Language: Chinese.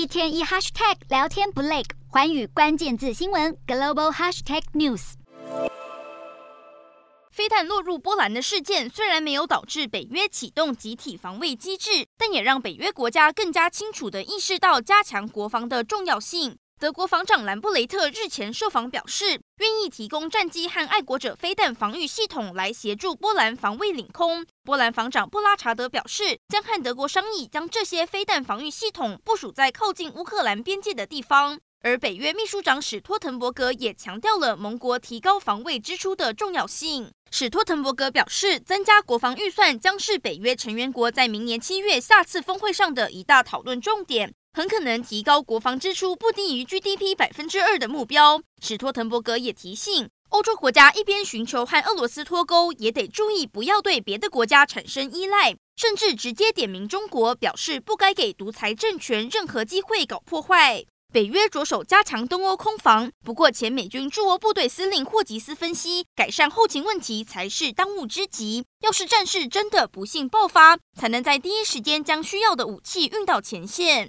一天一 hashtag 聊天不累，环宇关键字新闻 global hashtag news。飞弹落入波兰的事件虽然没有导致北约启动集体防卫机制，但也让北约国家更加清楚地意识到加强国防的重要性。德国防长兰布雷特日前受访表示，愿意提供战机和爱国者飞弹防御系统来协助波兰防卫领空。波兰防长布拉查德表示，将和德国商议将这些飞弹防御系统部署在靠近乌克兰边界的地方。而北约秘书长史托滕伯格也强调了盟国提高防卫支出的重要性。史托滕伯格表示，增加国防预算将是北约成员国在明年七月下次峰会上的一大讨论重点。很可能提高国防支出不低于 GDP 百分之二的目标。史托滕伯格也提醒，欧洲国家一边寻求和俄罗斯脱钩，也得注意不要对别的国家产生依赖，甚至直接点名中国，表示不该给独裁政权任何机会搞破坏。北约着手加强东欧空防，不过前美军驻欧部队司令霍吉斯分析，改善后勤问题才是当务之急。要是战事真的不幸爆发，才能在第一时间将需要的武器运到前线。